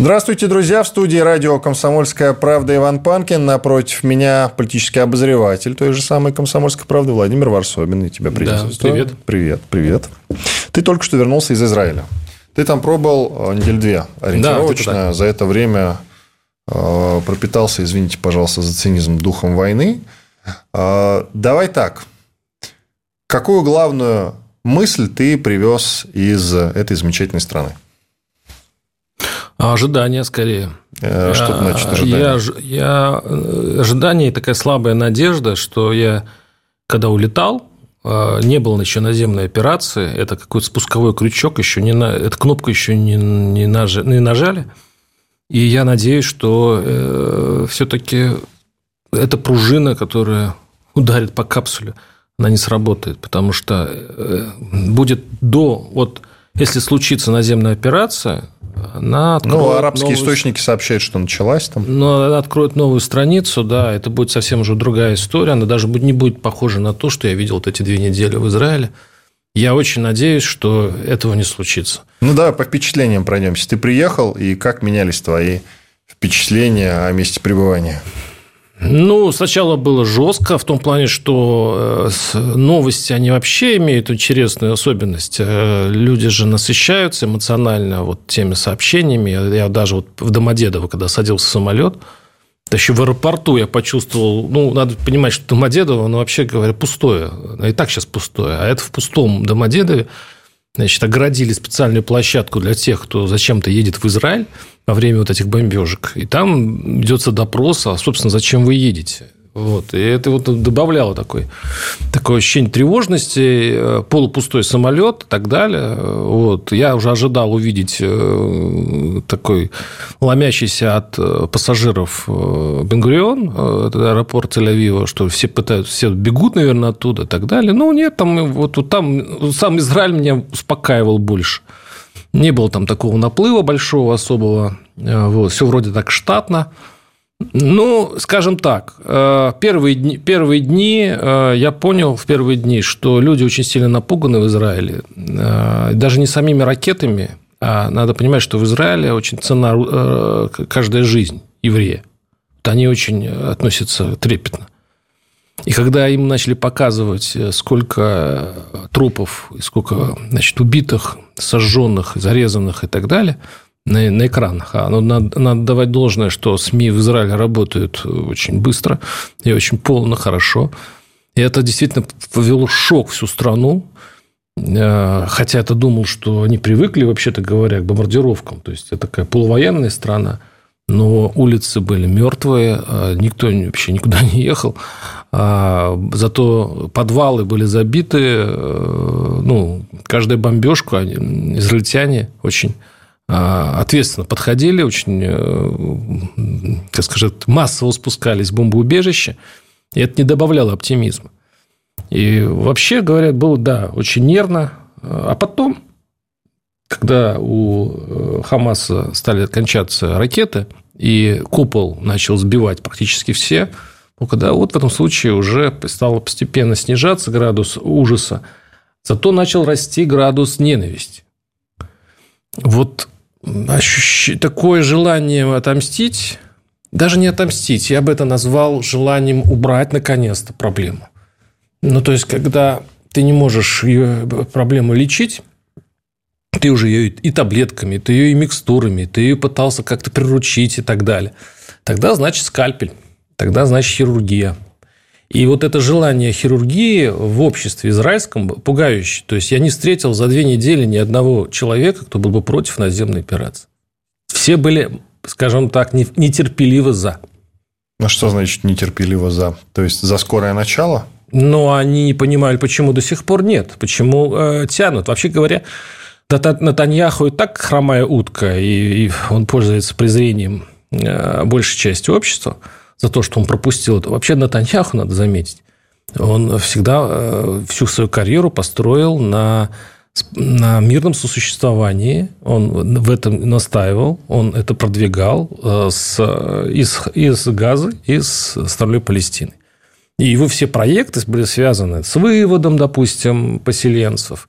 Здравствуйте, друзья. В студии радио «Комсомольская правда» Иван Панкин. Напротив меня политический обозреватель той же самой «Комсомольской правды» Владимир Варсобин. И тебя приветствую. Да, привет. Привет, привет. Ты только что вернулся из Израиля. Ты там пробыл э, недель две ориентировочно. Да, за это время э, пропитался, извините, пожалуйста, за цинизм духом войны. Э, давай так. Какую главную мысль ты привез из этой замечательной страны? А ожидания скорее. Э, что значит ожидание? Я, я, э, ожидание и такая слабая надежда, что я, когда улетал, э, не было еще наземной операции, это какой-то спусковой крючок, еще не на, эту кнопку еще не, не, нажали, не нажали. И я надеюсь, что э, все-таки эта пружина, которая ударит по капсуле, она не сработает, потому что э, будет до, вот если случится наземная операция, она откроет ну, арабские новую... источники сообщают, что началась там. Но она откроет новую страницу, да, это будет совсем уже другая история, она даже не будет похожа на то, что я видел вот эти две недели в Израиле. Я очень надеюсь, что этого не случится. Ну да, по впечатлениям пройдемся. Ты приехал, и как менялись твои впечатления о месте пребывания? Ну, сначала было жестко в том плане, что э, новости, они вообще имеют интересную особенность. Э, люди же насыщаются эмоционально вот теми сообщениями. Я даже вот в Домодедово, когда садился в самолет, да еще в аэропорту я почувствовал, ну, надо понимать, что Домодедово, оно вообще говоря, пустое. И так сейчас пустое. А это в пустом Домодедове значит, оградили специальную площадку для тех, кто зачем-то едет в Израиль во время вот этих бомбежек. И там ведется допрос, а, собственно, зачем вы едете? Вот. И это вот добавляло такой, такое ощущение тревожности, э, полупустой самолет и так далее. Вот. Я уже ожидал увидеть э, такой ломящийся от э, пассажиров Бенгурион, аэропорт Тель-Авива, что все пытаются, все бегут, наверное, оттуда и так далее. Ну, нет, там, вот, вот там сам Израиль меня успокаивал больше. Не было там такого наплыва большого, особого. Вот. Все вроде так штатно. Ну, скажем так, э, первые дни, первые дни э, я понял в первые дни, что люди очень сильно напуганы в Израиле, э, даже не самими ракетами, а надо понимать, что в Израиле очень цена каждая жизнь еврея. Вот они очень относятся трепетно. И когда им начали показывать, сколько трупов, сколько значит, убитых, сожженных, зарезанных и так далее – на, на экранах. А ну, надо, надо давать должное, что СМИ в Израиле работают очень быстро и очень полно, хорошо. И это действительно повело шок всю страну. Э, хотя я-то думал, что они привыкли, вообще-то говоря, к бомбардировкам. То есть, это такая полувоенная страна. Но улицы были мертвые, а никто вообще никуда не ехал. А зато подвалы были забиты. Э, ну, каждая бомбежку израильтяне очень ответственно подходили, очень, э, как сказать, массово спускались в бомбоубежище, и это не добавляло оптимизма. И вообще, говорят, было, да, очень нервно. А потом, когда у э, Хамаса стали кончаться ракеты, и купол начал сбивать практически все, ну, когда вот в этом случае уже стало постепенно снижаться градус ужаса, зато начал расти градус ненависти. Вот ощущ... такое желание отомстить, даже не отомстить, я бы это назвал желанием убрать наконец-то проблему. Ну, то есть, когда ты не можешь ее проблему лечить, ты уже ее и таблетками, ты ее и микстурами, ты ее пытался как-то приручить и так далее. Тогда, значит, скальпель. Тогда, значит, хирургия. И вот это желание хирургии в обществе израильском пугающее. То есть, я не встретил за две недели ни одного человека, кто был бы против наземной операции. Все были, скажем так, нетерпеливо за. А что значит нетерпеливо за? То есть, за скорое начало? Но они не понимали, почему до сих пор нет, почему э, тянут. Вообще говоря, Натаньяху и так хромая утка, и, и он пользуется презрением э, большей части общества за то, что он пропустил это. Вообще Натаньяху, надо заметить, он всегда э, всю свою карьеру построил на на мирном сосуществовании, он в этом настаивал, он это продвигал с, из, из Газы, из страны Палестины. И его все проекты были связаны с выводом, допустим, поселенцев,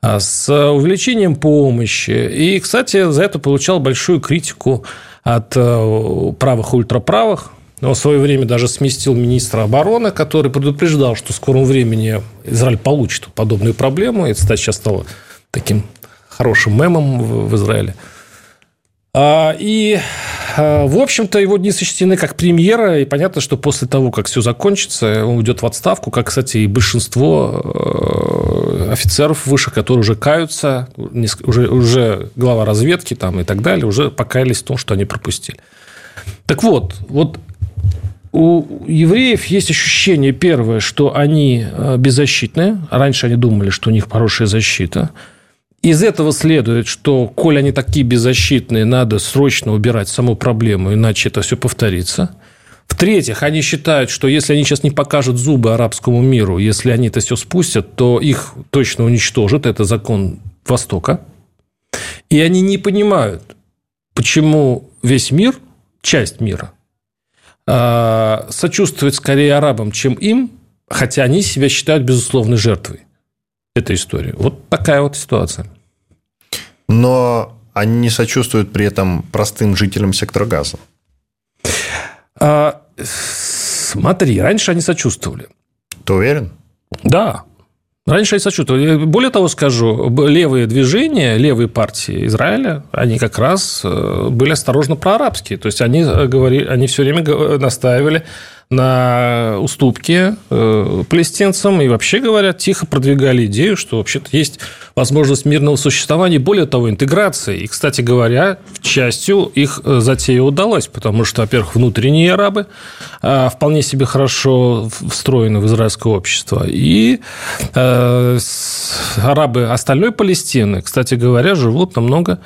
а с увеличением помощи. И, кстати, за это получал большую критику от э, правых ультраправых, он в свое время даже сместил министра обороны, который предупреждал, что в скором времени Израиль получит подобную проблему. Это, кстати, сейчас стало таким хорошим мемом в Израиле. А, и, а, в общем-то, его дни сочтены как премьера, и понятно, что после того, как все закончится, он уйдет в отставку, как, кстати, и большинство э, офицеров выше, которые уже каются, уже, уже глава разведки там и так далее, уже покаялись в том, что они пропустили. Так вот, вот у евреев есть ощущение первое, что они э, беззащитны. Раньше они думали, что у них хорошая защита. Из этого следует, что, коль они такие беззащитные, надо срочно убирать саму проблему, иначе это все повторится. В-третьих, они считают, что если они сейчас не покажут зубы арабскому миру, если они это все спустят, то их точно уничтожат. Это закон Востока. И они не понимают, почему весь мир, часть мира – сочувствует скорее арабам, чем им, хотя они себя считают безусловной жертвой этой истории. Вот такая вот ситуация. Но они не сочувствуют при этом простым жителям сектора газа. А, смотри, раньше они сочувствовали. Ты уверен? Да. Раньше я сочувствовал. Более того скажу, левые движения, левые партии Израиля, они как раз э, были осторожно проарабские. То есть, они, э, говорили, они все время настаивали на уступки э, палестинцам и вообще говоря, тихо продвигали идею, что вообще-то есть возможность мирного существования, более того, интеграции. И, кстати говоря, в частью их э, затея удалась, потому что, во-первых, внутренние арабы э, вполне себе хорошо встроены в израильское общество, и арабы остальной Палестины, кстати говоря, живут намного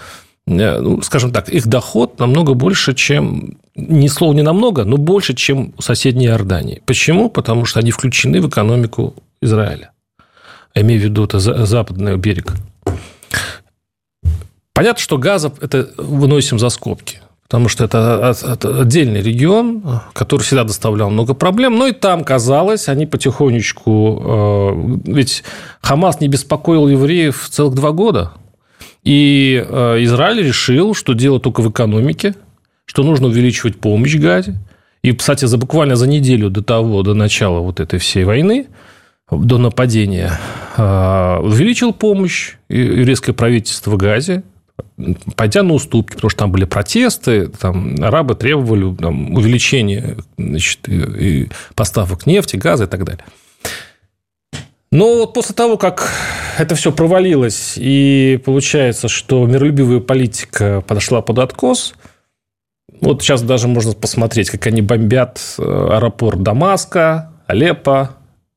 ну, скажем так, их доход намного больше, чем, ни слова не намного, но больше, чем у соседней Иордании. Почему? Потому что они включены в экономику Израиля. Я имею в виду это западный берег. Понятно, что газов это выносим за скобки. Потому что это отдельный регион, который всегда доставлял много проблем. Но и там, казалось, они потихонечку... Э, ведь Хамас не беспокоил евреев целых два года – и э, Израиль решил, что дело только в экономике, что нужно увеличивать помощь Газе. И, кстати, за буквально за неделю до того, до начала вот этой всей войны, до нападения, э, увеличил помощь еврейское правительство Газе, пойдя на уступки, потому что там были протесты, там арабы требовали там, увеличения значит, поставок нефти, газа и так далее. Но вот после того, как это все провалилось, и получается, что миролюбивая политика подошла под откос, вот сейчас даже можно посмотреть, как они бомбят э, аэропорт Дамаска, Алеппо,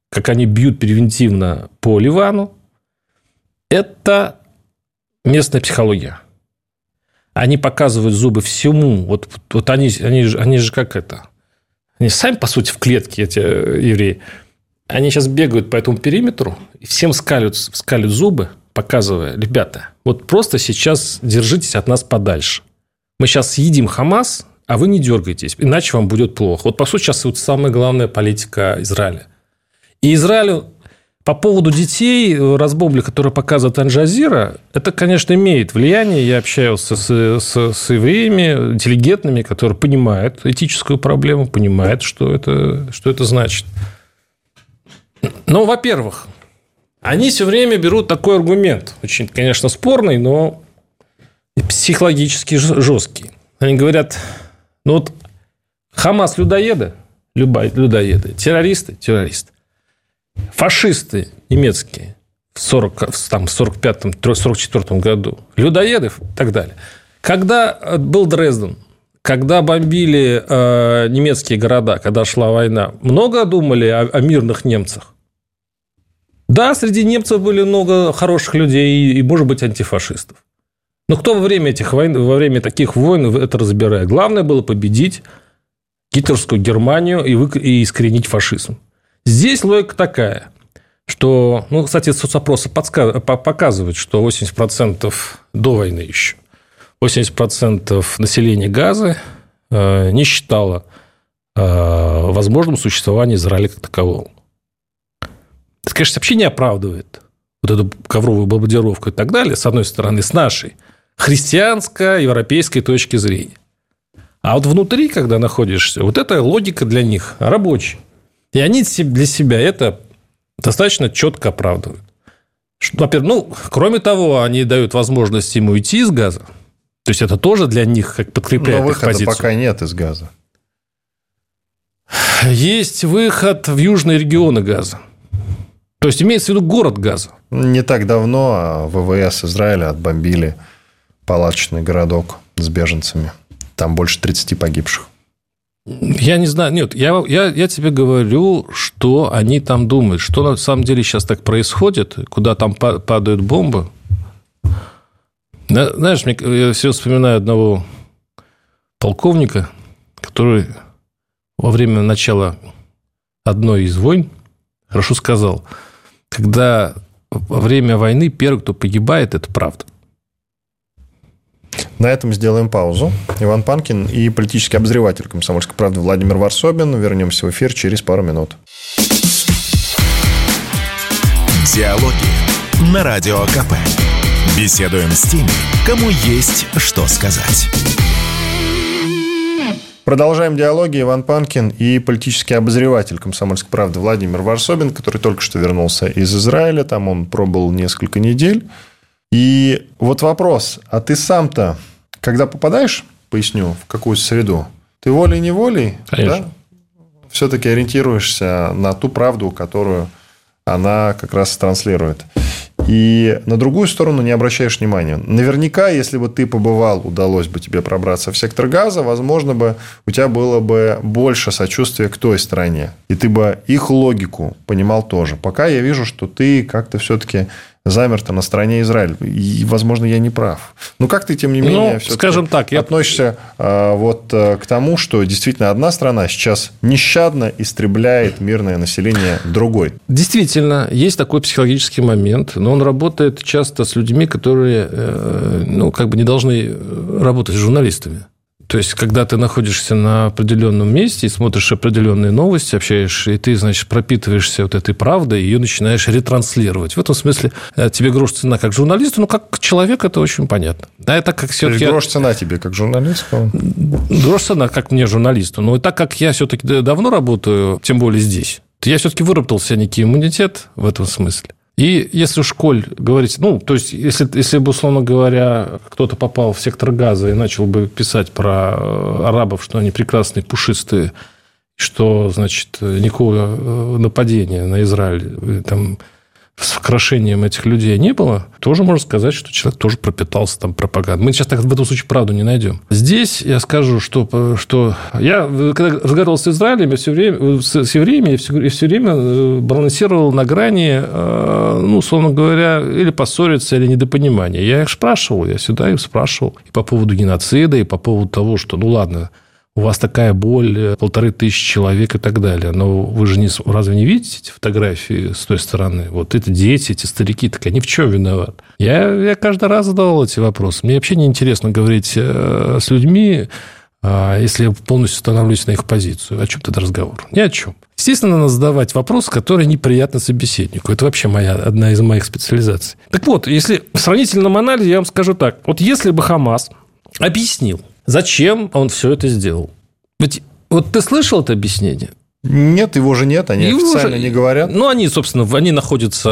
как они бьют превентивно по Ливану. Это местная психология. Они показывают зубы всему. Вот, вот они, они, они же как это? Они сами, по сути, в клетке, эти э, евреи. Они сейчас бегают по этому периметру и всем скалят, скалят зубы, показывая, ребята, вот просто сейчас держитесь от нас подальше. Мы сейчас съедим Хамас, а вы не дергайтесь, иначе вам будет плохо. Вот, по сути, сейчас вот самая главная политика Израиля. И Израилю по поводу детей, разбомбли, которые показывает Анжазира, это, конечно, имеет влияние. Я общался с, с, с евреями, интеллигентными, которые понимают этическую проблему, понимают, что это, что это значит. Ну, во-первых, они все время берут такой аргумент, очень, конечно, спорный, но психологически жесткий. Они говорят, ну вот Хамас людоеды, любая людоеды, террористы, террористы, фашисты немецкие в 40, там, 45-м, 44 году, людоеды и так далее. Когда был Дрезден, когда бомбили э, немецкие города, когда шла война, много думали о, о мирных немцах? Да, среди немцев были много хороших людей и, может быть, антифашистов. Но кто во время этих войн, во время таких войн это разбирает? Главное было победить гитлеровскую Германию и, вы, и искоренить фашизм. Здесь логика такая, что, ну, кстати, соцопросы подсказ, показывают, что 80% до войны еще, 80% населения Газа э, не считало э, возможным существование Израиля как такового. Это, конечно, вообще не оправдывает вот эту ковровую бомбардировку и так далее, с одной стороны, с нашей христианско-европейской точки зрения. А вот внутри, когда находишься, вот эта логика для них рабочая. И они для себя это достаточно четко оправдывают. Во-первых, ну, кроме того, они дают возможность ему уйти из газа. То есть, это тоже для них как подкрепляет Но их позицию. пока нет из газа. Есть выход в южные регионы газа. То есть, имеется в виду город газа. Не так давно а ВВС Израиля отбомбили палаточный городок с беженцами. Там больше 30 погибших. Я не знаю, нет, я, я, я тебе говорю, что они там думают, что на самом деле сейчас так происходит, куда там падают бомбы. Знаешь, я все вспоминаю одного полковника, который во время начала одной из войн хорошо сказал, когда во время войны первый, кто погибает, это правда. На этом сделаем паузу. Иван Панкин и политический обозреватель «Комсомольской правды» Владимир Варсобин. Вернемся в эфир через пару минут. Диалоги на Радио КП. Беседуем с теми, кому есть что сказать. Продолжаем диалоги. Иван Панкин и политический обозреватель «Комсомольской правды» Владимир Варсобин, который только что вернулся из Израиля. Там он пробыл несколько недель. И вот вопрос, а ты сам-то, когда попадаешь, поясню, в какую-то среду, ты волей-неволей да, все-таки ориентируешься на ту правду, которую она как раз транслирует. И на другую сторону не обращаешь внимания. Наверняка, если бы ты побывал, удалось бы тебе пробраться в сектор газа, возможно бы у тебя было бы больше сочувствия к той стране. И ты бы их логику понимал тоже. Пока я вижу, что ты как-то все-таки замерто на стороне Израиля. И, возможно, я не прав. Но как ты, тем не менее, ну, скажем так, я... относишься а, вот э, к тому, что действительно одна страна сейчас нещадно истребляет мирное население другой? Действительно, есть такой психологический момент, но он работает часто с людьми, которые э, ну, как бы не должны работать с журналистами. То есть, когда ты находишься на определенном месте и смотришь определенные новости, общаешься, и ты, значит, пропитываешься вот этой правдой, и ее начинаешь ретранслировать. В этом смысле э, тебе грош цена как журналисту, но как человек это очень понятно. Да, это как все-таки... грош цена тебе как журналисту? Грош цена как мне журналисту. Но и так как я все-таки давно работаю, тем более здесь, то я все-таки выработал себе некий иммунитет в этом смысле. И если школь говорить, ну, то есть, если, если бы, условно говоря, кто-то попал в сектор газа и начал бы писать про э, арабов, что они прекрасные, пушистые, что, значит, никакого э, нападения на Израиль э, там с украшением этих людей не было, тоже можно сказать, что человек тоже пропитался там пропагандой. Мы сейчас так в этом случае правду не найдем. Здесь я скажу, что, что я, когда разговаривал с Израилем, я все время, с евреями, я все, я все время э, балансировал на грани, э, ну, условно говоря, или поссориться, или недопонимания. Я их спрашивал, я сюда их спрашивал и по поводу геноцида, и по поводу того, что, ну, ладно, у вас такая боль, э, полторы тысячи человек и так далее. Но вы же не, разве не видите эти фотографии с той стороны? Вот это дети, эти старики, так они в чем виноваты? Я, я каждый раз задавал эти вопросы. Мне вообще не интересно говорить э, с людьми, а, если я полностью становлюсь на их позицию. О чем тогда разговор? Ни о чем. Естественно, надо задавать вопрос, который неприятно собеседнику. Это вообще моя, одна из моих специализаций. Так вот, если в сравнительном анализе я вам скажу так. Вот если бы Хамас объяснил, Зачем он все это сделал? Ведь вот ты слышал это объяснение? Нет, его же нет, они его официально же... не говорят. Ну, они, собственно, они находятся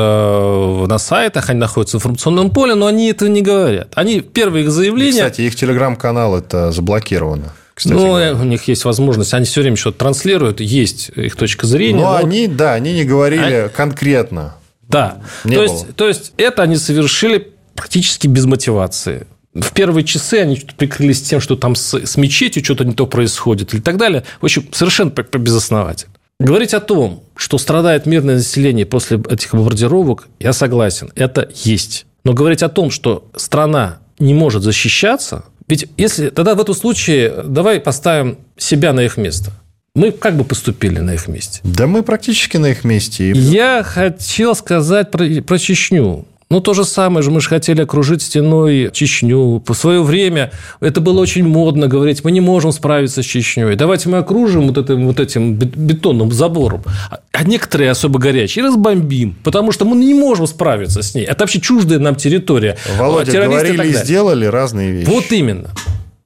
на сайтах, они находятся в информационном поле, но они этого не говорят. Они первые их заявления... Кстати, их телеграм-канал это заблокировано. Кстати ну, говоря. у них есть возможность, они все время что-то транслируют, есть их точка зрения. Но, но они, да, они не говорили они... конкретно. Да, не то, было. есть, то есть это они совершили практически без мотивации в первые часы они прикрылись тем, что там с, с мечетью что-то не то происходит и так далее. В общем, совершенно безосновательно. Говорить о том, что страдает мирное население после этих бомбардировок, я согласен, это есть. Но говорить о том, что страна не может защищаться, ведь если тогда в этом случае давай поставим себя на их место. Мы как бы поступили на их месте? Да мы практически на их месте. Я хотел сказать про, про Чечню. Ну, то же самое же, мы же хотели окружить стеной Чечню. По свое время это было очень модно говорить, мы не можем справиться с Чечней. Давайте мы окружим вот этим, вот этим бетонным забором. А некоторые особо горячие разбомбим, потому что мы не можем справиться с ней. Это вообще чуждая нам территория. Володя, говорили и сделали разные вещи. Вот именно.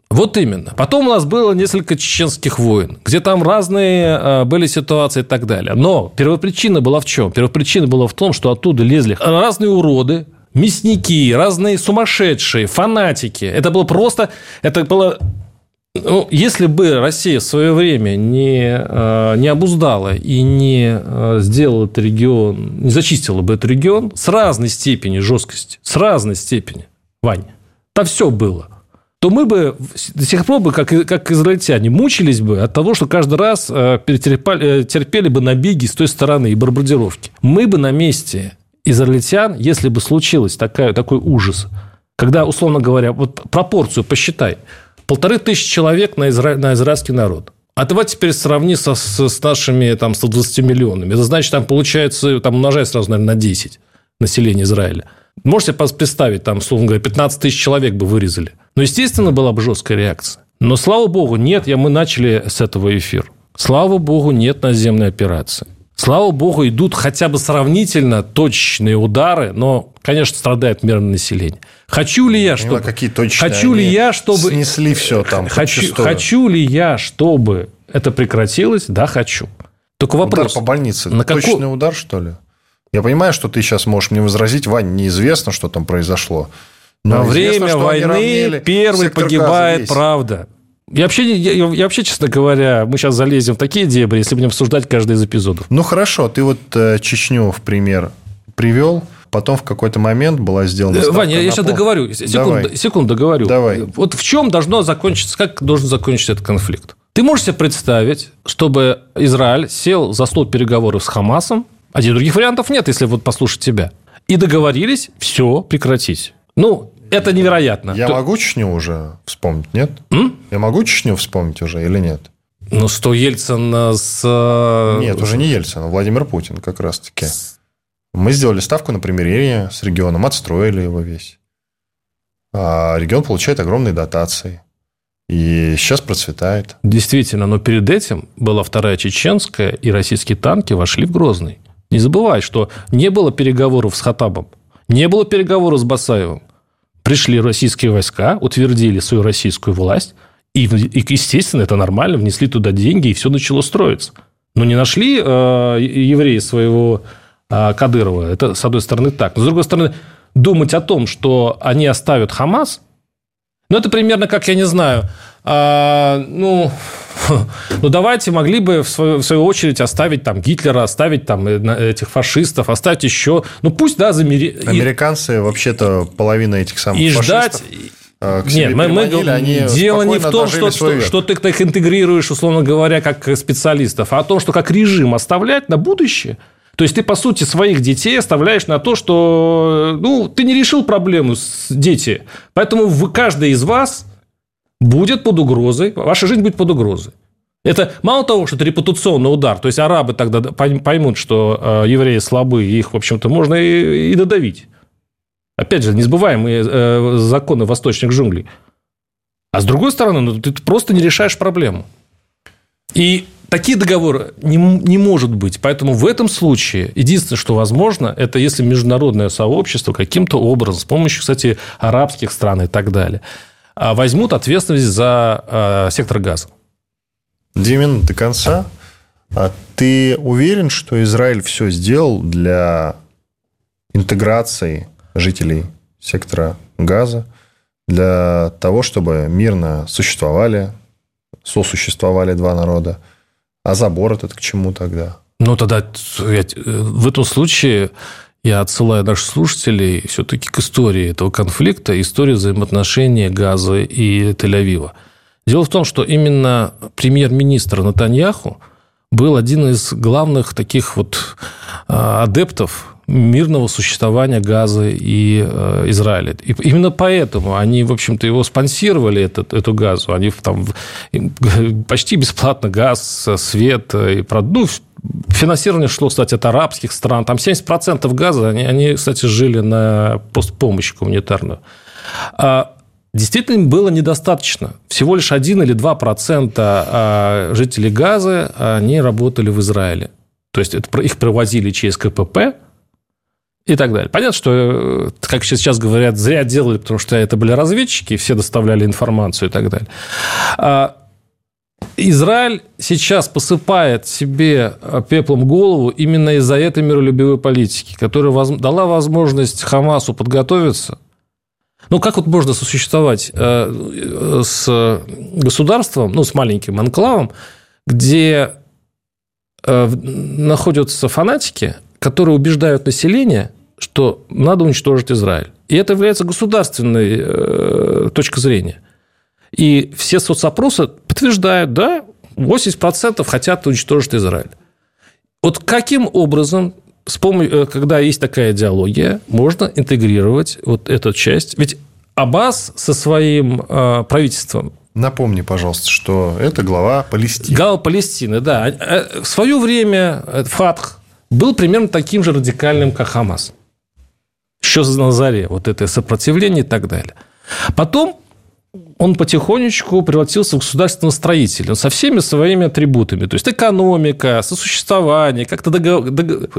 Вот именно. Потом у нас было несколько чеченских войн, где там разные а, были ситуации и так далее. Но первопричина была в чем? Первопричина была в том, что оттуда лезли разные уроды, мясники, разные сумасшедшие, фанатики. Это было просто... Это было ну, если бы Россия в свое время не, а, не обуздала и не а, сделала этот регион, не зачистила бы этот регион с разной степени жесткости, с разной степени, Вань, там все было – то мы бы до сих пор бы, как, как израильтяне, мучились бы от того, что каждый раз э, терпели, терпели бы набеги с той стороны и бомбардировки. Мы бы на месте израильтян, если бы случилось такая, такой ужас, когда, условно говоря, вот пропорцию посчитай, полторы тысячи человек на, изра... на израильский народ. А давай теперь сравни со, с, с нашими там, 120 миллионами. Это значит, там получается, там умножай сразу, наверное, на 10 населения Израиля. Можете представить, там, условно говоря, 15 тысяч человек бы вырезали. Ну, естественно, была бы жесткая реакция. Но, слава богу, нет, я, мы начали с этого эфир. Слава богу, нет наземной операции. Слава богу, идут хотя бы сравнительно точечные удары, но, конечно, страдает мирное население. Хочу ли я, чтобы... Какие точные? Хочу ли я, чтобы... Снесли все там. Хочу, хочу ли я, чтобы это прекратилось? Да, хочу. Только вопрос... Удар по больнице. На Точный какой... удар, что ли? Я понимаю, что ты сейчас можешь мне возразить, Вань, неизвестно, что там произошло. Но Во время войны первый погибает правда. Я вообще, я, я вообще, честно говоря, мы сейчас залезем в такие дебри, если будем обсуждать каждый из эпизодов. Ну, хорошо. Ты вот э, Чечню в пример привел. Потом в какой-то момент была сделана э, Ваня, я, я сейчас договорю. Секунду, секунду договорю. Давай. Вот в чем должно закончиться, как должен закончиться этот конфликт? Ты можешь себе представить, чтобы Израиль сел за стол переговоров с Хамасом, а других вариантов нет, если вот послушать тебя. И договорились все прекратить. Ну, это невероятно. Я То... могу Чечню уже вспомнить, нет? М? Я могу Чечню вспомнить уже или нет? Ну, что Ельцин с... Э, нет, уже не Ельцин, а Владимир Путин как раз-таки. Мы сделали ставку на примирение с регионом, отстроили его весь. А регион получает огромные дотации. И сейчас процветает. Действительно, но перед этим была вторая чеченская, и российские танки вошли в Грозный. Не забывай, что не было переговоров с Хатабом, не было переговоров с Басаевым. Пришли российские войска, утвердили свою российскую власть, и, и естественно, это нормально, внесли туда деньги, и все начало строиться. Но не нашли э, евреи своего э, Кадырова. Это, с одной стороны, так. Но, с другой стороны, думать о том, что они оставят Хамас, ну, это примерно как, я не знаю, а, ну, ну, давайте могли бы в свою, в свою очередь оставить там Гитлера, оставить там э, этих фашистов, оставить еще, ну пусть, да, замери... Американцы и... вообще-то половина этих самых и фашистов... ждать э, Нет, мы, мы, они дело не в том, что, что, что ты их интегрируешь, условно говоря, как специалистов, а о том, что как режим оставлять на будущее. То есть ты, по сути, своих детей оставляешь на то, что ну, ты не решил проблему с дети. Поэтому вы, каждый из вас будет под угрозой, ваша жизнь будет под угрозой. Это мало того, что это репутационный удар, то есть арабы тогда поймут, что э, евреи слабы, их, в общем-то, можно и, и додавить. Опять же, несбываемые э, законы восточных джунглей. А с другой стороны, ну, ты просто не решаешь проблему. И такие договоры не, не может быть. Поэтому в этом случае единственное, что возможно, это если международное сообщество каким-то образом, с помощью, кстати, арабских стран и так далее, возьмут ответственность за а, сектор газа. Две минуты до конца. А ты уверен, что Израиль все сделал для интеграции жителей сектора газа, для того, чтобы мирно существовали, сосуществовали два народа? А забор этот к чему тогда? Ну, тогда в этом случае я отсылаю наших слушателей все-таки к истории этого конфликта, истории взаимоотношений Газа и Тель-Авива. Дело в том, что именно премьер-министр Натаньяху был один из главных таких вот а, адептов мирного существования Газа и э, Израиля. И именно поэтому они, в общем-то, его спонсировали, этот, эту газу. Они там почти бесплатно газ, свет и ну, финансирование шло, кстати, от арабских стран. Там 70% газа, они, они, кстати, жили на постпомощи гуманитарную. А действительно было недостаточно. Всего лишь 1 или 2% а, жителей Газы, они работали в Израиле. То есть это, их провозили через КПП, и так далее. Понятно, что, э, как сейчас говорят, зря делали, потому что это были разведчики, все доставляли информацию и так далее. Израиль сейчас посыпает себе э, пеплом голову именно из-за этой миролюбивой политики, которая дала возможность Хамасу подготовиться. Ну, как вот можно сосуществовать э, с государством, ну, с маленьким анклавом, где находятся фанатики, которые убеждают население, что надо уничтожить Израиль. И это является государственной э, точкой зрения. И все соцопросы подтверждают, да, 80% хотят уничтожить Израиль. Вот каким образом, с помощью, э, когда есть такая идеология, можно интегрировать вот эту часть? Ведь Аббас со своим э, правительством Напомни, пожалуйста, что это глава Палестины. Глава Палестины, да. А, в свое время Фатх был примерно таким же радикальным, как Хамас еще на заре вот это сопротивление и так далее. Потом он потихонечку превратился в государственного строителя со всеми своими атрибутами. То есть экономика, сосуществование, как-то договор...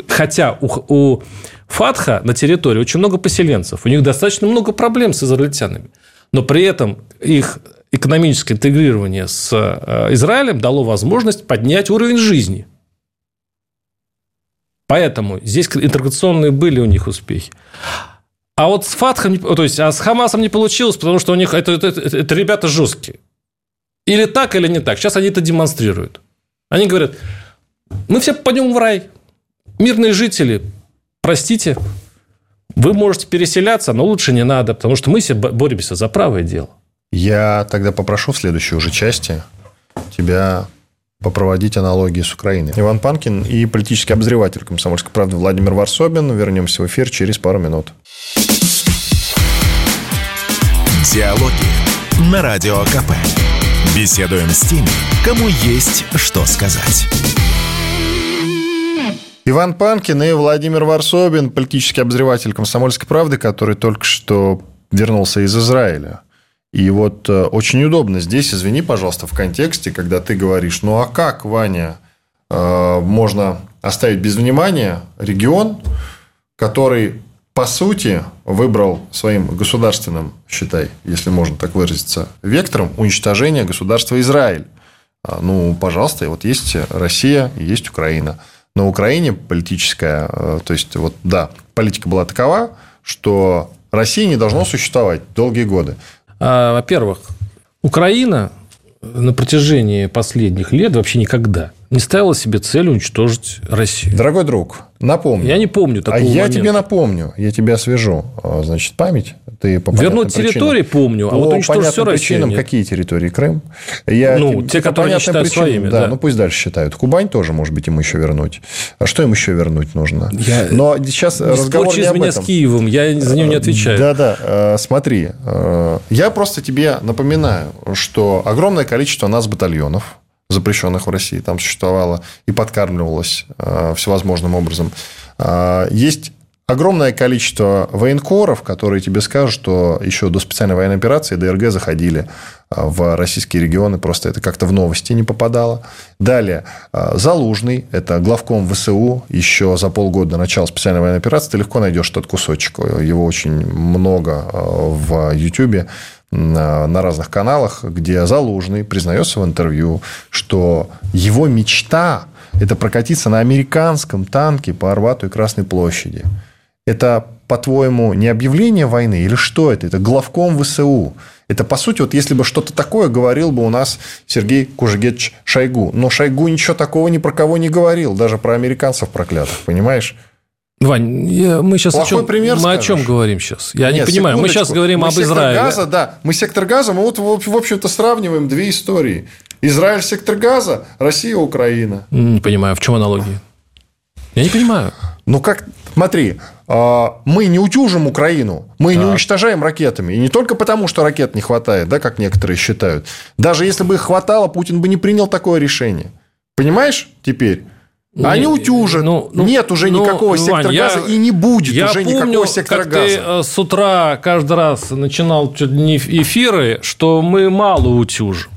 Хотя у, у Фатха на территории очень много поселенцев, у них достаточно много проблем с израильтянами. Но при этом их экономическое интегрирование с э, Израилем дало возможность поднять уровень жизни. Поэтому здесь интеграционные были у них успехи. А вот с Фатхом, то есть, а с Хамасом не получилось, потому что у них это, это, это, это ребята жесткие. Или так, или не так. Сейчас они это демонстрируют. Они говорят, мы все пойдем в рай. Мирные жители, простите, вы можете переселяться, но лучше не надо, потому что мы все боремся за правое дело. Я тогда попрошу в следующей уже части тебя попроводить аналогии с Украиной. Иван Панкин и политический обозреватель «Комсомольской правды» Владимир Варсобин. Вернемся в эфир через пару минут. Диалоги на Радио КП. Беседуем с теми, кому есть что сказать. Иван Панкин и Владимир Варсобин, политический обозреватель «Комсомольской правды», который только что вернулся из Израиля. И вот э, очень удобно здесь, извини, пожалуйста, в контексте, когда ты говоришь, ну а как, Ваня, э, можно оставить без внимания регион, который, по сути, выбрал своим государственным, считай, если можно так выразиться, вектором уничтожения государства Израиль. А, ну, пожалуйста, вот есть Россия есть Украина. На Украине политическая, э, то есть, вот, да, политика была такова, что России не должно существовать долгие годы. А, во-первых, Украина на протяжении последних лет вообще никогда не ставила себе цель уничтожить Россию. Дорогой друг, напомню. Я не помню такого А я момента. тебе напомню, я тебя освежу. А, значит, память. Ты по Вернуть территории помню, а по вот уничтожить все причинам какие территории? Крым? Я, ну, те, которые они считают причинам, своими. Да, да, ну пусть дальше считают. Кубань тоже, может быть, им еще вернуть. А что им еще вернуть нужно? Я... Но сейчас не разговор не об меня этом. с Киевом, я за него не отвечаю. Да-да, а, смотри. Я просто тебе напоминаю, что огромное количество нас батальонов, запрещенных в России, там существовало и подкармливалось э, всевозможным образом. Э, есть огромное количество военкоров, которые тебе скажут, что еще до специальной военной операции ДРГ заходили э, в российские регионы, просто это как-то в новости не попадало. Далее, Залужный, это главком ВСУ, еще за полгода до начала специальной военной операции, ты легко найдешь этот кусочек, его очень много в Ютьюбе, на разных каналах, где Залужный признается в интервью, что его мечта – это прокатиться на американском танке по Арбату и Красной площади. Это, по-твоему, не объявление войны или что это? Это главком ВСУ. Это, по сути, вот если бы что-то такое говорил бы у нас Сергей Кужегетович Шойгу. Но Шойгу ничего такого ни про кого не говорил, даже про американцев проклятых, понимаешь? Вань, я, мы сейчас Плохой о чем, пример мы скажешь? о чем говорим сейчас? Я Нет, не понимаю. Мы сейчас говорим мы об Израиле. Газа, да, мы сектор газа, мы вот в общем-то сравниваем две истории. Израиль сектор газа, Россия Украина. Не понимаю, в чем аналогия? Я не понимаю. Ну как Смотри, мы не утюжим Украину, мы так. не уничтожаем ракетами. И не только потому, что ракет не хватает, да, как некоторые считают. Даже если бы их хватало, Путин бы не принял такое решение. Понимаешь теперь? Они утюжат. Ну, ну, Нет уже ну, никакого Вань, сектора я, газа и не будет я уже помню, никакого сектора как газа. Ты э, с утра каждый раз начинал не эфиры, что мы мало утюжим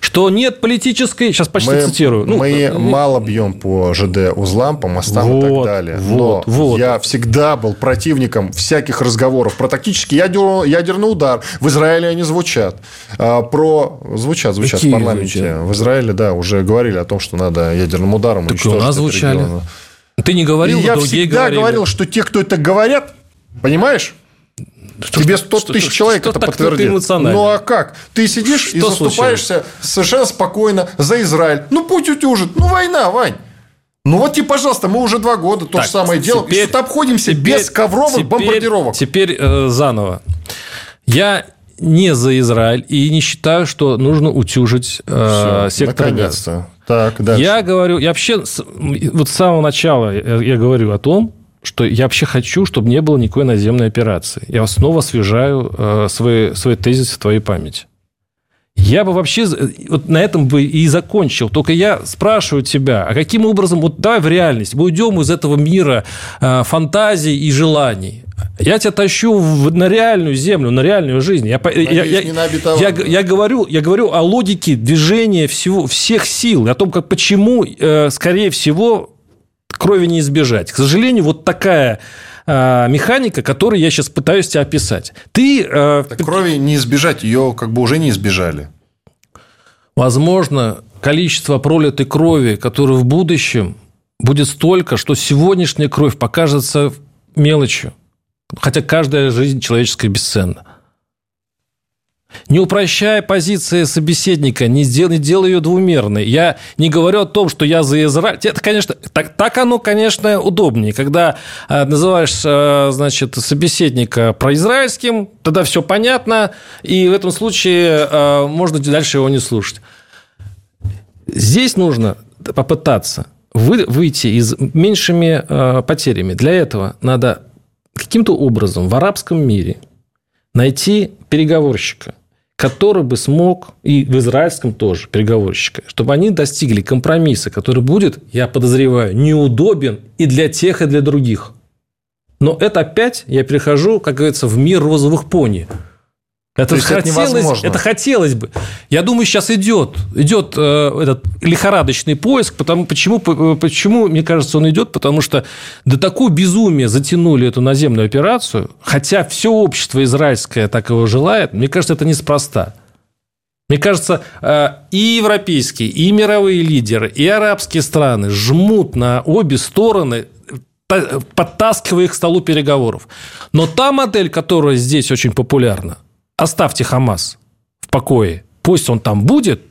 что нет политической, сейчас почти мы, цитирую. Ну, мы ну, мало бьем по ЖД узлам, по мостам вот, и так далее. Вот, Но вот. я всегда был противником всяких разговоров про тактический ядер, ядерный удар. В Израиле они звучат. А, про звучат, звучат Какие в парламенте. Звучат? В Израиле, да, уже говорили о том, что надо ядерным ударом так уничтожить. у нас звучали. Регион. Ты не говорил, и я всегда говорили. говорил, что те, кто это говорят, понимаешь, что, Тебе 100 что, тысяч человек что, это подтвердит. Ну а как? Ты сидишь что и заступаешься случилось? совершенно спокойно за Израиль. Ну путь утюжит. Ну война, Вань. Ну вот тебе, пожалуйста, мы уже два года то так, же самое делаем. И что обходимся теперь, без ковровых теперь, бомбардировок. Теперь э, заново. Я не за Израиль и не считаю, что нужно утюжить э, Все, сектор газа. Так, дальше. Я говорю, я вообще вот с самого начала я, я говорю о том, что я вообще хочу, чтобы не было никакой наземной операции. Я снова освежаю э, свои, свои тезисы в твоей памяти. Я бы вообще вот на этом бы и закончил. Только я спрашиваю тебя, а каким образом, вот давай в реальность, мы уйдем из этого мира э, фантазий и желаний. Я тебя тащу в, на реальную землю, на реальную жизнь. Я, Надеюсь, я, я, я, я, говорю, я говорю о логике движения всего, всех сил, о том, как, почему, э, скорее всего, крови не избежать. К сожалению, вот такая а, механика, которую я сейчас пытаюсь тебе описать. Ты... Э, так крови не избежать, ее как бы уже не избежали. Возможно, количество пролитой крови, которое в будущем будет столько, что сегодняшняя кровь покажется мелочью. Хотя каждая жизнь человеческая бесценна. Не упрощая позиции собеседника, не, сделай, не делай ее двумерной. Я не говорю о том, что я за Израиль. Это, конечно, так, так оно, конечно, удобнее. Когда э, называешь, э, значит, собеседника произраильским, тогда все понятно, и в этом случае э, можно дальше его не слушать. Здесь нужно попытаться вы, выйти из меньшими э, потерями. Для этого надо каким-то образом в арабском мире найти переговорщика, который бы смог, и в израильском тоже переговорщика, чтобы они достигли компромисса, который будет, я подозреваю, неудобен и для тех, и для других. Но это опять я перехожу, как говорится, в мир розовых пони – это, То хотелось, это, хотелось бы. Я думаю, сейчас идет, идет э, этот лихорадочный поиск. Потому, почему, э, почему, мне кажется, он идет? Потому что до такого безумия затянули эту наземную операцию, хотя все общество израильское так его желает. Мне кажется, это неспроста. Мне кажется, э, и европейские, и мировые лидеры, и арабские страны жмут на обе стороны подтаскивая их к столу переговоров. Но та модель, которая здесь очень популярна – оставьте Хамас в покое, пусть он там будет,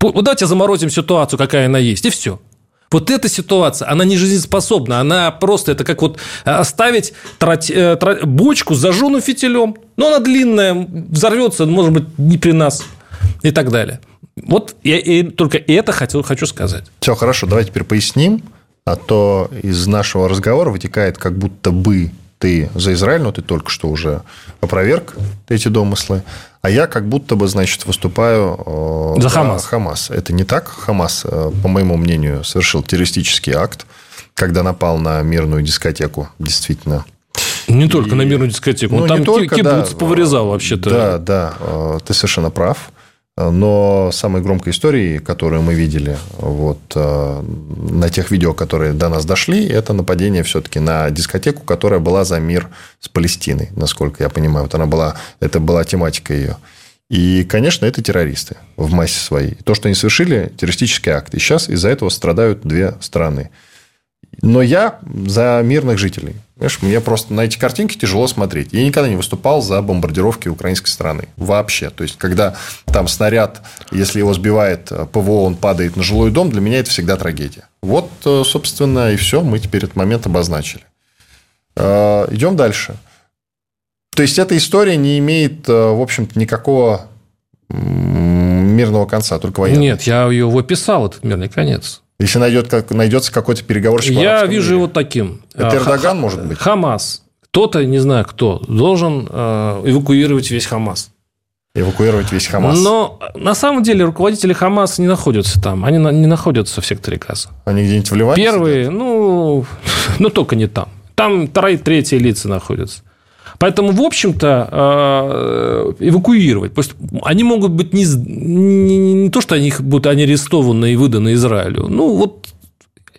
вот давайте заморозим ситуацию, какая она есть, и все. Вот эта ситуация, она не жизнеспособна, она просто, это как вот оставить трать, э, трать, бочку с зажженным фитилем, но она длинная, взорвется, может быть, не при нас и так далее. Вот я, я только это хотел, хочу сказать. Все, хорошо, давайте теперь поясним, а то из нашего разговора вытекает как будто бы ты за Израиль, но ты только что уже опроверг эти домыслы, а я как будто бы, значит, выступаю э, за Хамас. Хамас. Это не так. Хамас, э, по моему мнению, совершил террористический акт, когда напал на мирную дискотеку, действительно. Не и... только на мирную дискотеку, ну, там только, кибуц да, повырезал вообще-то. Да, да, э, ты совершенно прав. Но самой громкой историей, которую мы видели вот, э, на тех видео, которые до нас дошли, это нападение все-таки на дискотеку, которая была за мир с Палестиной, насколько я понимаю. Вот она была, это была тематика ее. И, конечно, это террористы в массе своей. То, что они совершили, террористический акт. И сейчас из-за этого страдают две страны. Но я за мирных жителей. Понимаешь, мне просто на эти картинки тяжело смотреть. Я никогда не выступал за бомбардировки украинской страны. Вообще. То есть, когда там снаряд, если его сбивает э, ПВО, он падает на жилой дом, для меня это всегда трагедия. Вот, э, собственно, и все. Мы теперь этот момент обозначили. Э, идем дальше. То есть, эта история не имеет, в общем-то, никакого мирного конца, только военного. Нет, я его описал, этот мирный конец. Если найдет, как, найдется какой-то переговорщик. Я вижу его таким. Это Эрдоган, может быть? Хамас. Кто-то, не знаю кто, должен э, эвакуировать весь Хамас. Эвакуировать весь Хамас. Но на самом деле руководители Хамаса не находятся там. Они не находятся в секторе Газа. Они где-нибудь в Ливане Первые, сидят? ну, ну, только не там. Там вторые, третьи лица находятся. Поэтому, в общем-то, э, эвакуировать. Пусть они могут быть не, не, не то, что они будут они арестованы и выданы Израилю. Ну, вот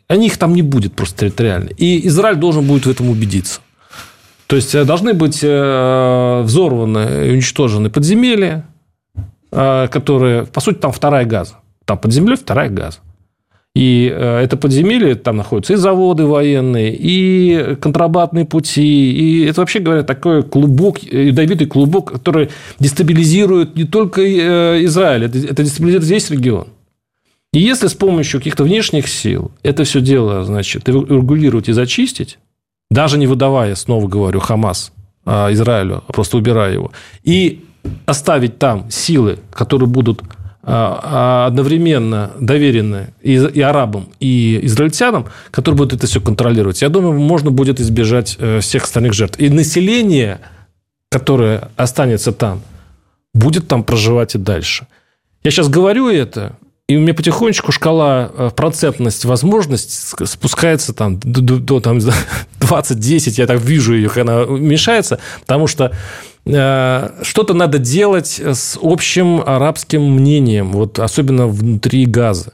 они их там не будет просто территориально. И Израиль должен будет в этом убедиться. То есть э, должны быть э, взорваны и уничтожены подземелья, которые, по сути, там вторая газа. Там под землей вторая газа. И это подземелье, там находятся и заводы военные, и контрабандные пути, и это вообще говоря такой клубок, ядовитый клубок, который дестабилизирует не только Израиль, это дестабилизирует весь регион. И если с помощью каких-то внешних сил это все дело, значит, регулировать и зачистить, даже не выдавая, снова говорю, Хамас а, Израилю, а просто убирая его, и оставить там силы, которые будут одновременно доверены и, арабам, и израильтянам, которые будут это все контролировать, я думаю, можно будет избежать э, всех остальных жертв. И население, которое останется там, будет там проживать и дальше. Я сейчас говорю это, и у меня потихонечку шкала э, процентность возможность спускается там до, до там, 20-10, я так вижу ее, как она уменьшается, потому что что-то надо делать с общим арабским мнением, вот особенно внутри Газа.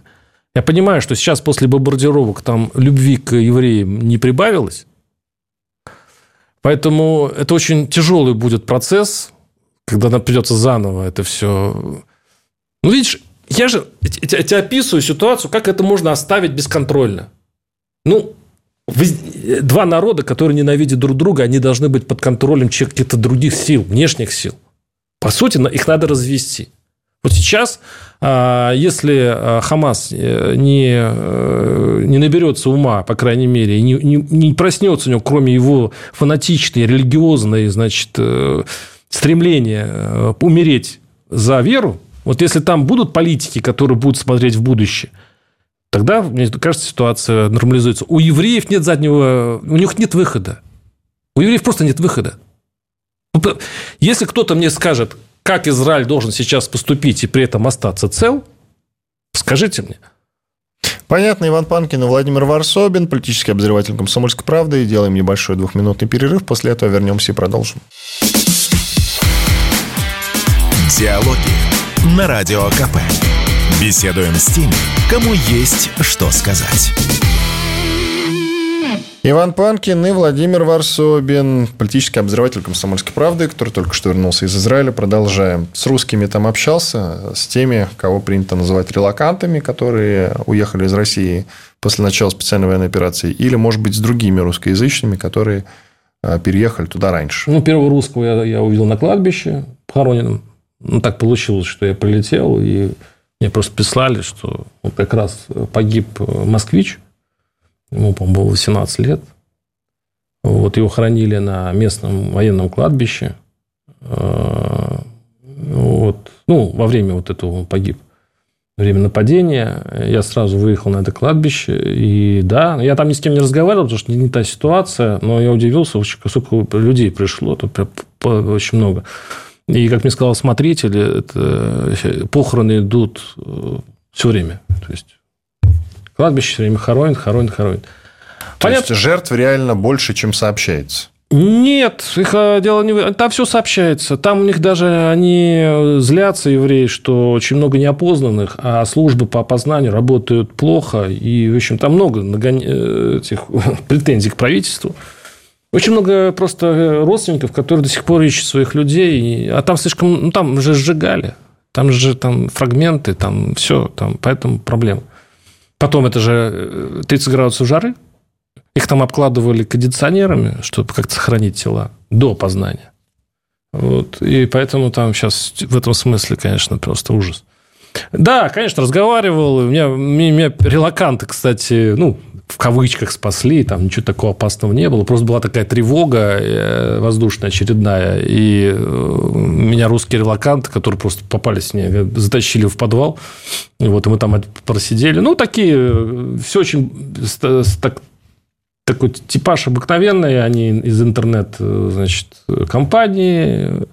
Я понимаю, что сейчас после бомбардировок там любви к евреям не прибавилось, поэтому это очень тяжелый будет процесс, когда нам придется заново это все... Ну, видишь, я же тебе описываю ситуацию, как это можно оставить бесконтрольно. Ну, два народа, которые ненавидят друг друга, они должны быть под контролем каких-то других сил, внешних сил. По сути, их надо развести. Вот сейчас, а, если а, Хамас э, не, э, не наберется ума, по крайней мере, и не, не, не проснется у него, кроме его фанатичной, религиозной, значит, э, стремления умереть за веру, вот если там будут политики, которые будут смотреть в будущее, тогда, мне кажется, ситуация нормализуется. У евреев нет заднего... У них нет выхода. У евреев просто нет выхода. Если кто-то мне скажет, как Израиль должен сейчас поступить и при этом остаться цел, скажите мне. Понятно, Иван Панкин и Владимир Варсобин, политический обозреватель «Комсомольской правды». Делаем небольшой двухминутный перерыв. После этого вернемся и продолжим. Диалоги на Радио КП. Беседуем с теми, кому есть что сказать. Иван Панкин и Владимир Варсобин, политический обозреватель «Комсомольской правды», который только что вернулся из Израиля. Продолжаем. С русскими там общался, с теми, кого принято называть релакантами, которые уехали из России после начала специальной военной операции, или, может быть, с другими русскоязычными, которые а, переехали туда раньше. Ну, первого русского я, я увидел на кладбище похороненном. Ну, так получилось, что я прилетел, и мне просто писали, что вот как раз погиб москвич, ему, по-моему, было 18 лет. Вот его хоронили на местном военном кладбище. А, вот. Ну, во время вот этого он погиб. Время нападения. Я сразу выехал на это кладбище. И да, я там ни с кем не разговаривал, потому что не, не та ситуация. Но я удивился, сколько людей пришло. Тут очень много. И, как мне сказал смотритель, это похороны идут э, все время. То есть кладбище все время хоронит, хоронит, хоронит. То Понятно? есть жертв реально больше, чем сообщается? Нет, их э, дело не... Там все сообщается. Там у них даже они злятся, евреи, что очень много неопознанных, а службы по опознанию работают плохо. И, в общем, там много э, этих претензий к правительству. Очень много просто э, родственников, которые до сих пор ищут своих людей, а там слишком, ну, там же сжигали, там же там фрагменты, там все, там, поэтому проблема. Потом это же 30 э, градусов жары, их там обкладывали кондиционерами, чтобы как-то сохранить тела до познания. Вот. И поэтому там сейчас в этом смысле, конечно, просто ужас. Да, конечно, разговаривал. У меня, у меня релаканты, кстати, ну, в кавычках спасли, там ничего такого опасного не было. Просто была такая тревога э, воздушная очередная, и э, меня русские релаканты, которые просто попали с ней, затащили в подвал, и вот и мы там просидели. Ну, такие, э, все очень так, такой типаж обыкновенный, они из интернет, значит, компании,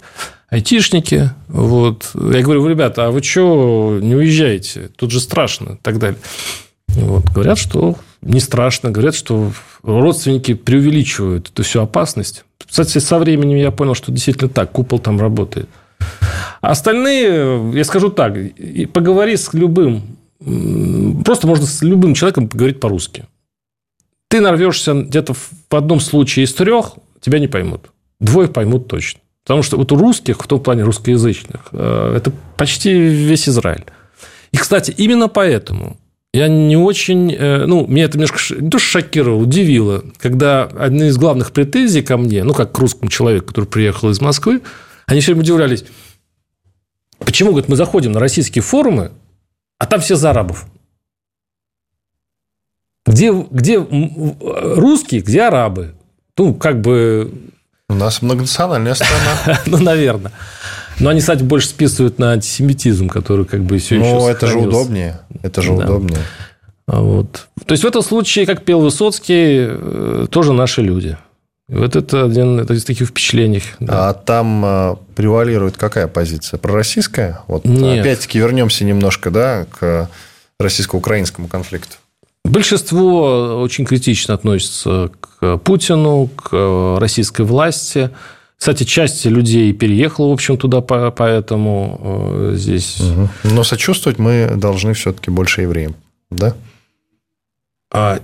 айтишники. Вот. Я говорю, ребята, а вы что не уезжаете? Тут же страшно и так далее. Вот. Говорят, что не страшно. Говорят, что родственники преувеличивают эту всю опасность. Кстати, со временем я понял, что действительно так. Купол там работает. А остальные, я скажу так, поговори с любым, просто можно с любым человеком поговорить по-русски. Ты нарвешься где-то в одном случае из трех, тебя не поймут. Двое поймут точно. Потому что вот у русских, в том плане русскоязычных, э, это почти весь Израиль. И, кстати, именно поэтому я не очень... Э, ну, меня это немножко не то, что шокировало, удивило, когда одна из главных претензий ко мне, ну, как к русскому человеку, который приехал из Москвы, они все время удивлялись, почему, говорит, мы заходим на российские форумы, а там все за арабов. Где, где русские, где арабы? Ну, как бы у нас многонациональная страна. ну, наверное. Но они, кстати, больше списывают на антисемитизм, который как бы все ну, еще Ну, это же удобнее. Это же да. удобнее. А вот. То есть, в этом случае, как пел Высоцкий, э, тоже наши люди. И вот это один это из таких впечатлений. Да. А там э, превалирует какая позиция? Пророссийская? Вот Нет. опять-таки вернемся немножко да, к российско-украинскому конфликту. Большинство очень критично относится к Путину, к российской власти. Кстати, часть людей переехала, в общем, туда, поэтому э, здесь... Но сочувствовать мы должны все-таки больше евреям, да? А,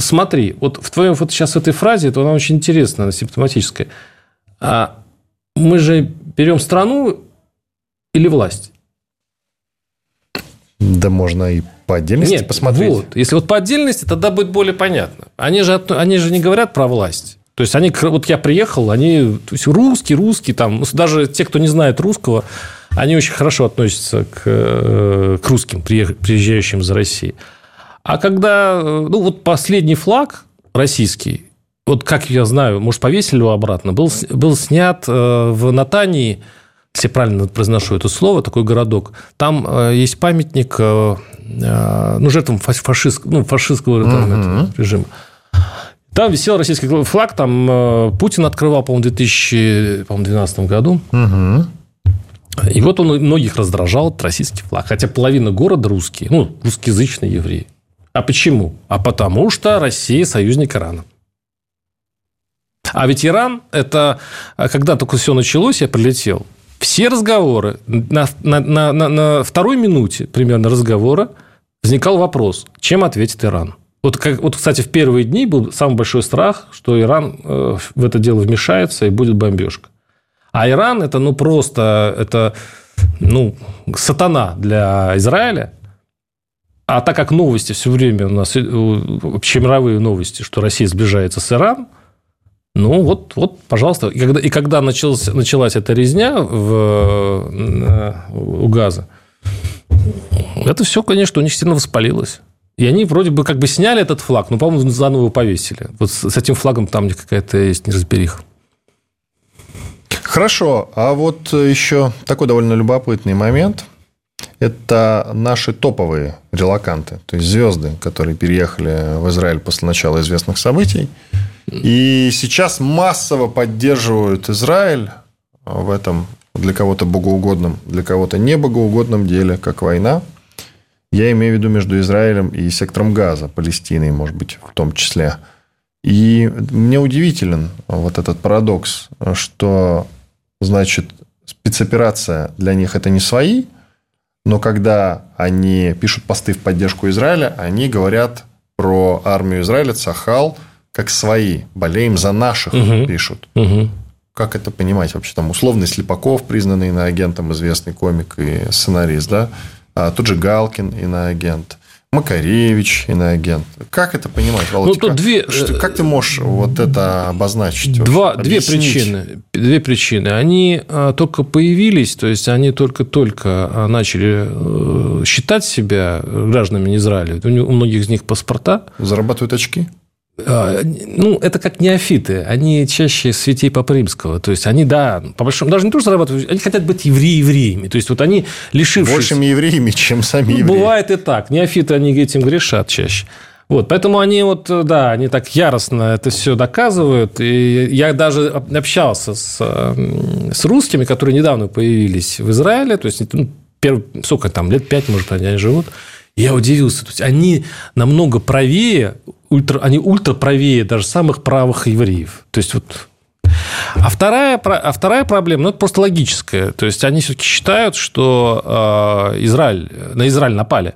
смотри, вот в твоем вот сейчас в этой фразе, это она очень интересная, она симптоматическая. А мы же берем страну или власть? Да можно и по отдельности Нет, посмотреть. Вот. Если вот по отдельности, тогда будет более понятно. Они же, они же не говорят про власть. То есть они, вот я приехал, они, то есть русский, русский, там, ну, даже те, кто не знает русского, они очень хорошо относятся к, э, к русским, приезжающим из России. А когда, э, ну, вот последний флаг российский, вот как я знаю, может, повесили его обратно, был, был снят э, в Натании если правильно произношу это слово, такой городок, там есть памятник ну, жертвам фашистского, ну, фашистского там, угу. режима. Там висел российский флаг, там Путин открывал, по-моему, в 2012 году. Угу. И вот он многих раздражал, этот российский флаг. Хотя половина города русские, ну, русскоязычные евреи. А почему? А потому что Россия союзник Ирана. А ведь Иран, это когда только все началось, я прилетел, все разговоры, на, на, на, на второй минуте примерно разговора возникал вопрос, чем ответит Иран. Вот, как, вот, кстати, в первые дни был самый большой страх, что Иран э, в это дело вмешается и будет бомбежка. А Иран это ну просто это ну сатана для Израиля. А так как новости все время у нас вообще мировые новости, что Россия сближается с Ираном, ну, вот, вот пожалуйста. И когда, и когда началась, началась эта резня в, у газа, это все, конечно, у них сильно воспалилось. И они вроде бы как бы сняли этот флаг, но, по-моему, заново его повесили. Вот с этим флагом там какая-то есть неразбериха. Хорошо. А вот еще такой довольно любопытный момент. Это наши топовые релаканты, то есть звезды, которые переехали в Израиль после начала известных событий. И сейчас массово поддерживают Израиль в этом для кого-то богоугодном, для кого-то не богоугодном деле, как война. Я имею в виду между Израилем и сектором Газа, Палестиной, может быть, в том числе. И мне удивителен вот этот парадокс, что, значит, спецоперация для них это не свои, но когда они пишут посты в поддержку Израиля, они говорят про армию Израиля, Цахал – как свои, болеем за наших, угу. пишут. Угу. Как это понимать вообще? Там условный Слепаков, признанный иноагентом, известный комик и сценарист, да? А тот же Галкин, иноагент. Макаревич иноагент. Как это понимать, Володя? Ну, тут как, две... Что, как ты можешь вот это обозначить? Два, две причины. Две причины. Они а, только появились, то есть они только-только а, начали э, считать себя гражданами Израиля. У многих из них паспорта. Зарабатывают очки? А, ну, это как неофиты. Они чаще святей Папы Римского. То есть, они, да, по большому... Даже не то, что зарабатывают, они хотят быть евреи-евреями. То есть, вот они, лишившись... Большими евреями, чем сами ну, евреи. Бывает и так. Неофиты, они этим грешат чаще. Вот, поэтому они вот, да, они так яростно это все доказывают. И я даже общался с, с русскими, которые недавно появились в Израиле. То есть, ну, первый, сколько там, лет пять, может, они живут. Я удивился. То есть, они намного правее ультра, они ультра правее даже самых правых евреев. То есть, вот а вторая, а вторая проблема, ну, это просто логическая. То есть, они все-таки считают, что э, Израиль, на Израиль напали.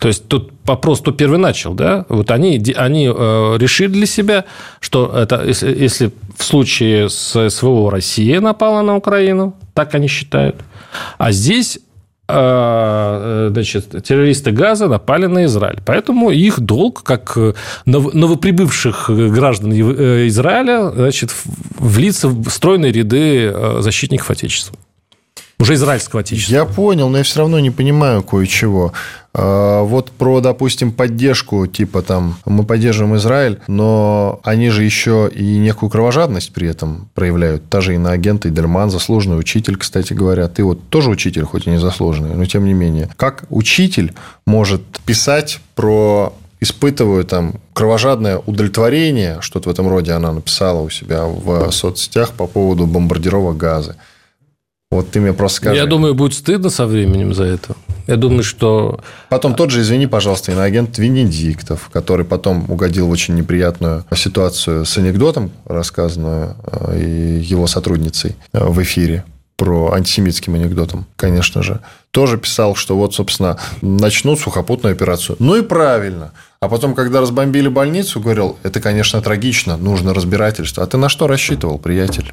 То есть, тут вопрос, кто первый начал, да? Вот они, они э, решили для себя, что это, если, если в случае с СВО Россия напала на Украину, так они считают, а здесь значит, террористы Газа напали на Израиль. Поэтому их долг, как новоприбывших граждан э, Израиля, значит, влиться в стройные ряды э, защитников Отечества. Уже израильского отечества. Я понял, но я все равно не понимаю кое-чего. А, вот про, допустим, поддержку, типа там, мы поддерживаем Израиль, но они же еще и некую кровожадность при этом проявляют. Та же иноагент Идельман, заслуженный учитель, кстати говоря. Ты вот тоже учитель, хоть и не заслуженный, но тем не менее. Как учитель может писать про испытываю там кровожадное удовлетворение, что-то в этом роде она написала у себя в соцсетях по поводу бомбардировок газа. Вот ты мне просто скажи. Я думаю, будет стыдно со временем за это. Я думаю, что... Потом тот же, извини, пожалуйста, иноагент Венедиктов, который потом угодил в очень неприятную ситуацию с анекдотом, рассказанную э, его сотрудницей э, в эфире про антисемитским анекдотом, конечно же, тоже писал, что вот, собственно, начнут сухопутную операцию. Ну и правильно. А потом, когда разбомбили больницу, говорил, это, конечно, трагично, нужно разбирательство. А ты на что рассчитывал, приятель?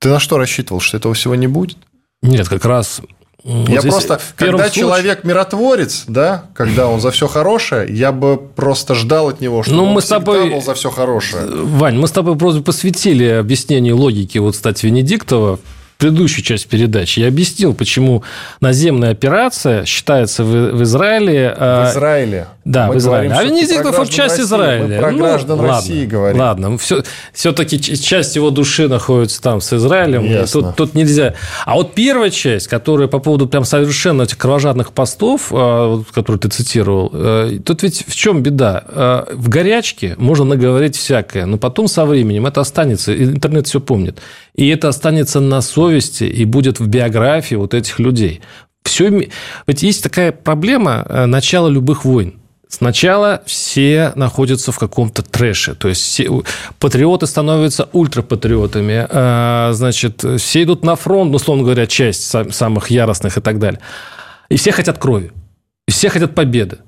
Ты на что рассчитывал, что этого всего не будет? Нет, как раз вот я просто, когда случае... человек миротворец, да, когда он за все хорошее, я бы просто ждал от него, чтобы ну, мы он с тобой... был за все хорошее. Вань, мы с тобой просто посвятили объяснению логики вот стать Венедиктова предыдущую часть передачи. Я объяснил, почему наземная операция считается в, в Израиле... В Израиле. Да, мы в Израиле. Говорим, а Венедиктов вот часть России. Израиля. Мы про ну, граждан ладно, России говорим. Ладно, все, все-таки часть его души находится там с Израилем. Ясно. Тут, тут нельзя. А вот первая часть, которая по поводу прям совершенно этих кровожадных постов, а, которые ты цитировал, э, тут ведь в чем беда? Э, в горячке можно наговорить всякое, но потом со временем это останется. Интернет все помнит. И это останется на совести и будет в биографии вот этих людей. Все... Ведь есть такая проблема э, начала любых войн. Сначала все находятся в каком-то трэше. То есть все, патриоты становятся ультрапатриотами. Э, значит, все идут на фронт, ну, условно говоря, часть самых яростных и так далее. И все хотят крови. И все хотят победы.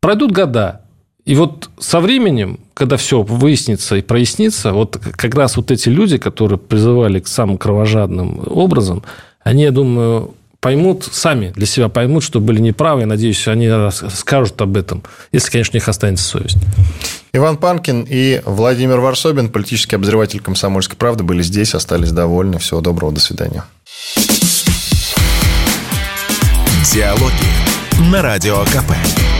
Пройдут года, и вот со временем, когда все выяснится и прояснится, вот как раз вот эти люди, которые призывали к самым кровожадным образом, они, я думаю, поймут сами, для себя поймут, что были неправы. И, надеюсь, они скажут об этом, если, конечно, у них останется совесть. Иван Панкин и Владимир Варсобин, политический обозреватель «Комсомольской правды», были здесь, остались довольны. Всего доброго, до свидания. Диалоги на Радио КП.